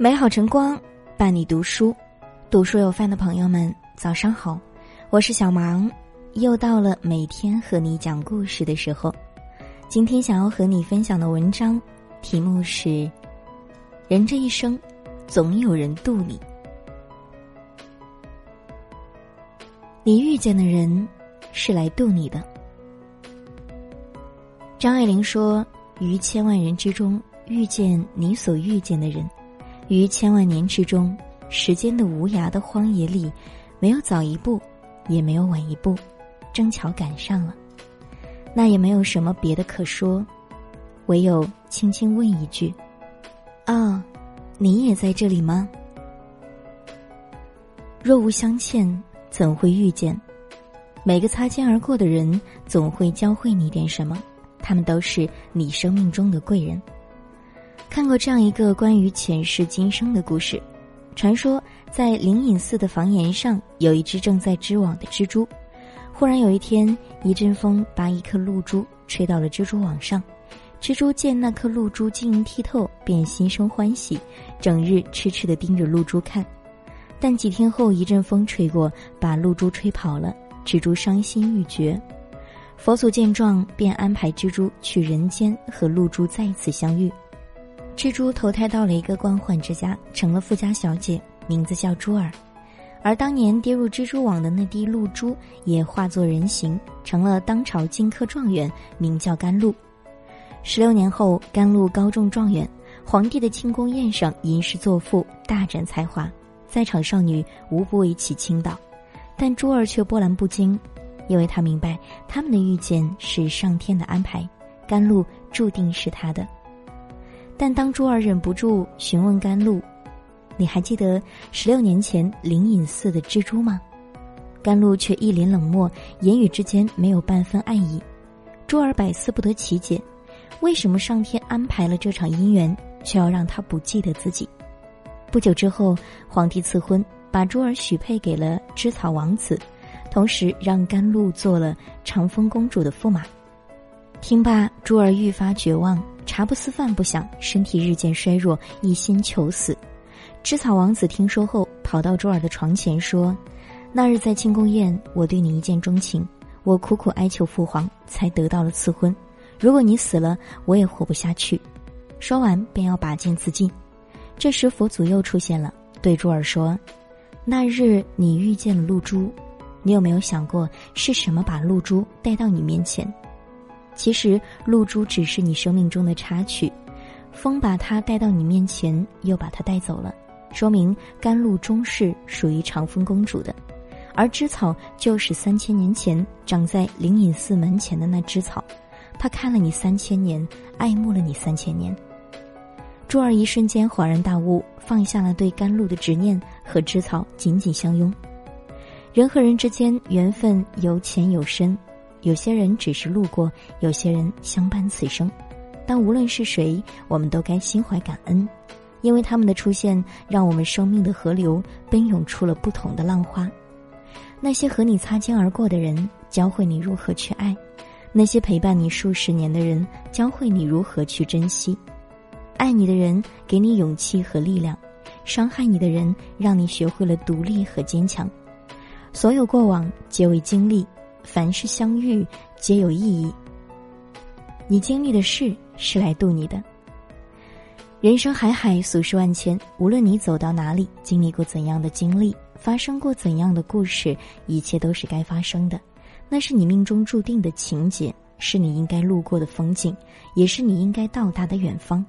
美好晨光伴你读书，读书有饭的朋友们，早上好，我是小芒，又到了每天和你讲故事的时候。今天想要和你分享的文章题目是：人这一生，总有人渡你。你遇见的人，是来渡你的。张爱玲说：“于千万人之中，遇见你所遇见的人。”于千万年之中，时间的无涯的荒野里，没有早一步，也没有晚一步，正巧赶上了。那也没有什么别的可说，唯有轻轻问一句：“啊，你也在这里吗？”若无相欠，怎会遇见？每个擦肩而过的人，总会教会你点什么。他们都是你生命中的贵人。看过这样一个关于前世今生的故事，传说在灵隐寺的房檐上有一只正在织网的蜘蛛。忽然有一天，一阵风把一颗露珠吹到了蜘蛛网上，蜘蛛见那颗露珠晶莹剔透，便心生欢喜，整日痴痴地盯着露珠看。但几天后，一阵风吹过，把露珠吹跑了，蜘蛛伤心欲绝。佛祖见状，便安排蜘蛛去人间和露珠再次相遇。蜘蛛投胎到了一个官宦之家，成了富家小姐，名字叫珠儿。而当年跌入蜘蛛网的那滴露珠，也化作人形，成了当朝金科状元，名叫甘露。十六年后，甘露高中状元，皇帝的庆功宴上吟诗作赋，大展才华，在场少女无不为其倾倒，但珠儿却波澜不惊，因为她明白他们的遇见是上天的安排，甘露注定是他的。但当珠儿忍不住询问甘露：“你还记得十六年前灵隐寺的蜘蛛吗？”甘露却一脸冷漠，言语之间没有半分爱意。珠儿百思不得其解，为什么上天安排了这场姻缘，却要让他不记得自己？不久之后，皇帝赐婚，把珠儿许配给了织草王子，同时让甘露做了长风公主的驸马。听罢，珠儿愈发绝望。茶不思饭不想，身体日渐衰弱，一心求死。芝草王子听说后，跑到珠儿的床前说：“那日在庆功宴，我对你一见钟情，我苦苦哀求父皇，才得到了赐婚。如果你死了，我也活不下去。”说完，便要拔剑自尽。这时，佛祖又出现了，对珠儿说：“那日你遇见了露珠，你有没有想过是什么把露珠带到你面前？”其实露珠只是你生命中的插曲，风把它带到你面前，又把它带走了，说明甘露终是属于长风公主的，而芝草就是三千年前长在灵隐寺门前的那枝草，他看了你三千年，爱慕了你三千年。珠儿一瞬间恍然大悟，放下了对甘露的执念，和芝草紧紧相拥。人和人之间缘分有浅有深。有些人只是路过，有些人相伴此生，但无论是谁，我们都该心怀感恩，因为他们的出现，让我们生命的河流奔涌出了不同的浪花。那些和你擦肩而过的人，教会你如何去爱；那些陪伴你数十年的人，教会你如何去珍惜。爱你的人给你勇气和力量，伤害你的人让你学会了独立和坚强。所有过往皆为经历。凡是相遇，皆有意义。你经历的事是来渡你的。人生海海，俗世万千，无论你走到哪里，经历过怎样的经历，发生过怎样的故事，一切都是该发生的。那是你命中注定的情节，是你应该路过的风景，也是你应该到达的远方。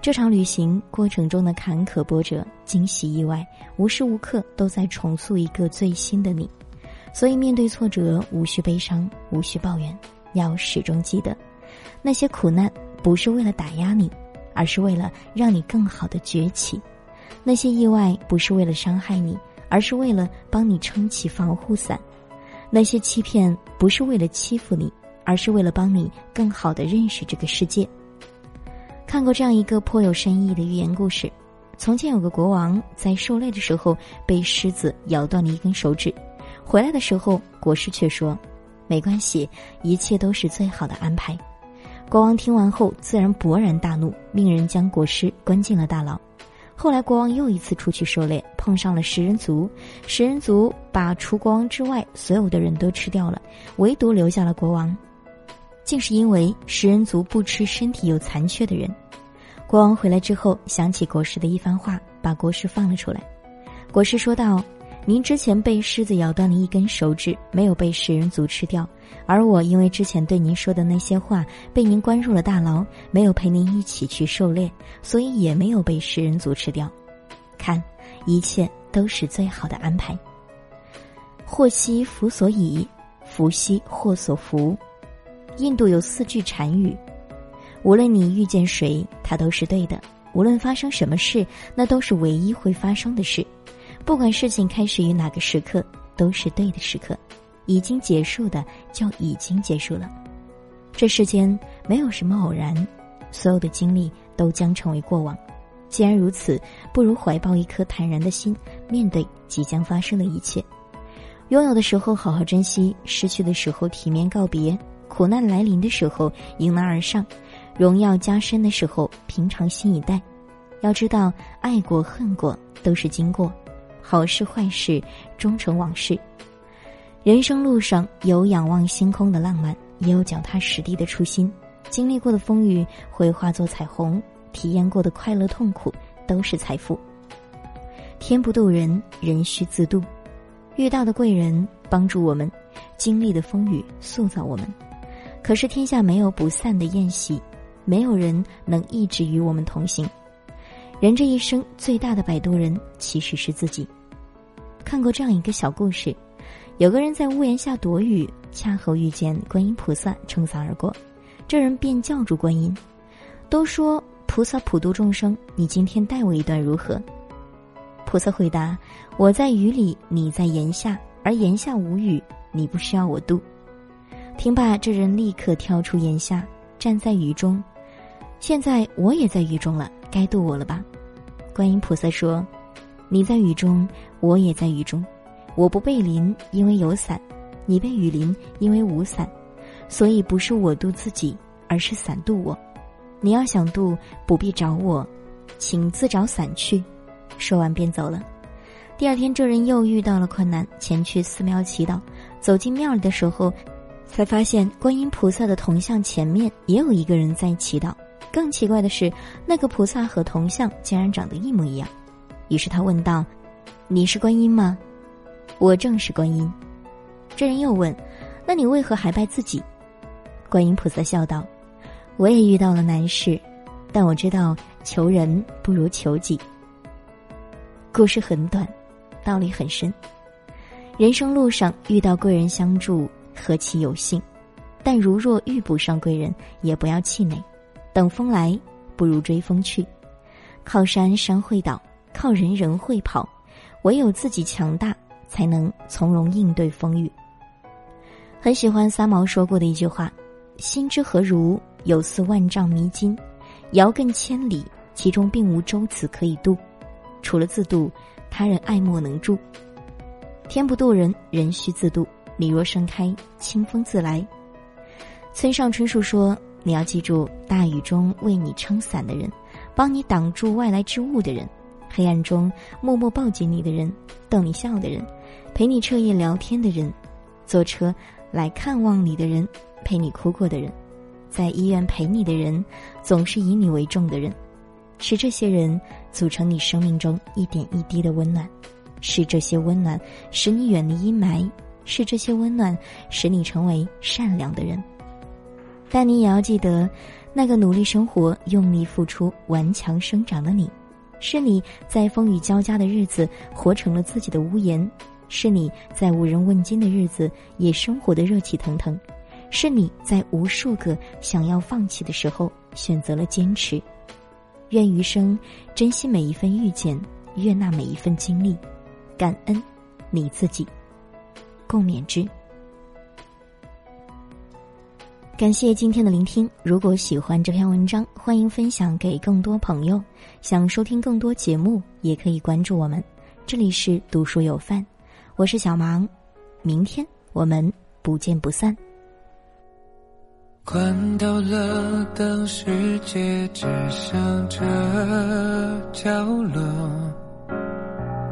这场旅行过程中的坎坷波折、惊喜意外，无时无刻都在重塑一个最新的你。所以，面对挫折，无需悲伤，无需抱怨，要始终记得，那些苦难不是为了打压你，而是为了让你更好的崛起；那些意外不是为了伤害你，而是为了帮你撑起防护伞；那些欺骗不是为了欺负你，而是为了帮你更好的认识这个世界。看过这样一个颇有深意的寓言故事：从前有个国王，在狩猎的时候被狮子咬断了一根手指。回来的时候，国师却说：“没关系，一切都是最好的安排。”国王听完后自然勃然大怒，命人将国师关进了大牢。后来国王又一次出去狩猎，碰上了食人族，食人族把除国王之外所有的人都吃掉了，唯独留下了国王。竟是因为食人族不吃身体有残缺的人。国王回来之后，想起国师的一番话，把国师放了出来。国师说道：“您之前被狮子咬断了一根手指，没有被食人族吃掉；而我因为之前对您说的那些话，被您关入了大牢，没有陪您一起去狩猎，所以也没有被食人族吃掉。看，一切都是最好的安排。祸兮福所倚，福兮祸所伏。”印度有四句禅语，无论你遇见谁，他都是对的；无论发生什么事，那都是唯一会发生的事。不管事情开始于哪个时刻，都是对的时刻。已经结束的就已经结束了。这世间没有什么偶然，所有的经历都将成为过往。既然如此，不如怀抱一颗坦然的心，面对即将发生的一切。拥有的时候好好珍惜，失去的时候体面告别。苦难来临的时候，迎难而上；荣耀加深的时候，平常心以待。要知道，爱过恨过都是经过，好事坏事终成往事。人生路上有仰望星空的浪漫，也有脚踏实地的初心。经历过的风雨会化作彩虹，体验过的快乐痛苦都是财富。天不渡人，人需自渡。遇到的贵人帮助我们，经历的风雨塑造我们。可是天下没有不散的宴席，没有人能一直与我们同行。人这一生最大的摆渡人其实是自己。看过这样一个小故事，有个人在屋檐下躲雨，恰好遇见观音菩萨撑伞而过，这人便叫住观音：“都说菩萨普度众生，你今天带我一段如何？”菩萨回答：“我在雨里，你在檐下，而檐下无雨，你不需要我渡。”听罢，这人立刻跳出檐下，站在雨中。现在我也在雨中了，该渡我了吧？观音菩萨说：“你在雨中，我也在雨中。我不被淋，因为有伞；你被雨淋，因为无伞。所以不是我渡自己，而是伞渡我。你要想渡，不必找我，请自找伞去。”说完便走了。第二天，这人又遇到了困难，前去寺庙祈祷。走进庙里的时候。才发现观音菩萨的铜像前面也有一个人在祈祷。更奇怪的是，那个菩萨和铜像竟然长得一模一样。于是他问道：“你是观音吗？”“我正是观音。”这人又问：“那你为何还拜自己？”观音菩萨笑道：“我也遇到了难事，但我知道求人不如求己。”故事很短，道理很深。人生路上遇到贵人相助。何其有幸！但如若遇不上贵人，也不要气馁。等风来，不如追风去。靠山山会倒，靠人人会跑。唯有自己强大，才能从容应对风雨。很喜欢三毛说过的一句话：“心之何如？有似万丈迷津，遥亘千里，其中并无舟子可以渡。除了自渡，他人爱莫能助。天不渡人，人须自渡。”你若盛开，清风自来。村上春树说：“你要记住，大雨中为你撑伞的人，帮你挡住外来之物的人，黑暗中默默抱紧你的人，逗你笑的人，陪你彻夜聊天的人，坐车来看望你的人，陪你哭过的人，在医院陪你的人，总是以你为重的人，是这些人组成你生命中一点一滴的温暖，是这些温暖使你远离阴霾。”是这些温暖使你成为善良的人，但你也要记得，那个努力生活、用力付出、顽强生长的你，是你在风雨交加的日子活成了自己的屋檐，是你在无人问津的日子也生活的热气腾腾，是你在无数个想要放弃的时候选择了坚持。愿余生珍惜每一份遇见，悦纳每一份经历，感恩你自己。共勉之。感谢今天的聆听。如果喜欢这篇文章，欢迎分享给更多朋友。想收听更多节目，也可以关注我们。这里是读书有范，我是小芒。明天我们不见不散。关掉了灯，世界只剩这角落。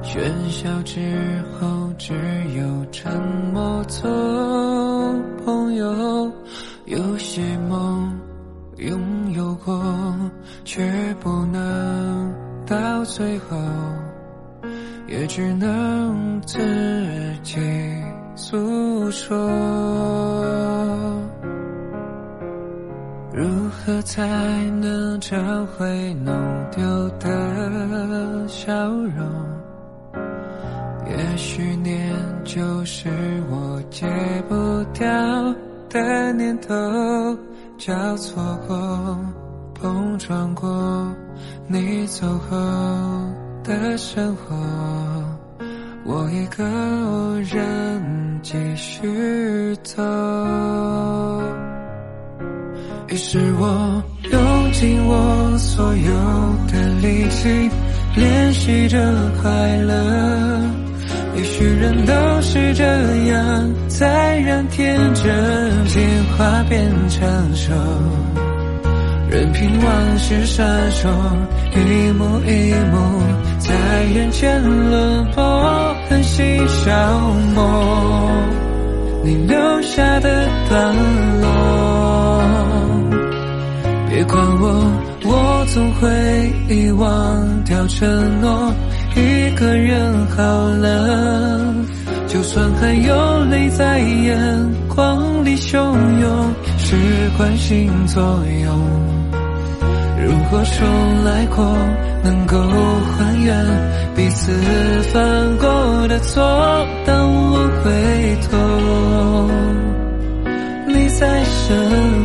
喧嚣之后，只有沉默做朋友。有些梦拥有过，却不能到最后，也只能自己诉说。如何才能找回弄丢的笑容？也许念旧是我戒不掉的念头，交错过，碰撞过，你走后的生活，我一个人继续走。于是我用尽我所有的力气练习着快乐。也许人都是这样，在让天真进化变成熟，任凭往事闪烁，一幕一幕在眼前轮播，很细消磨你留下的段落。别管我，我总会遗忘掉承诺。一个人好了，就算还有泪在眼眶里汹涌，是惯性作用。如果重来过，能够还原彼此犯过的错，当我回头，你在身。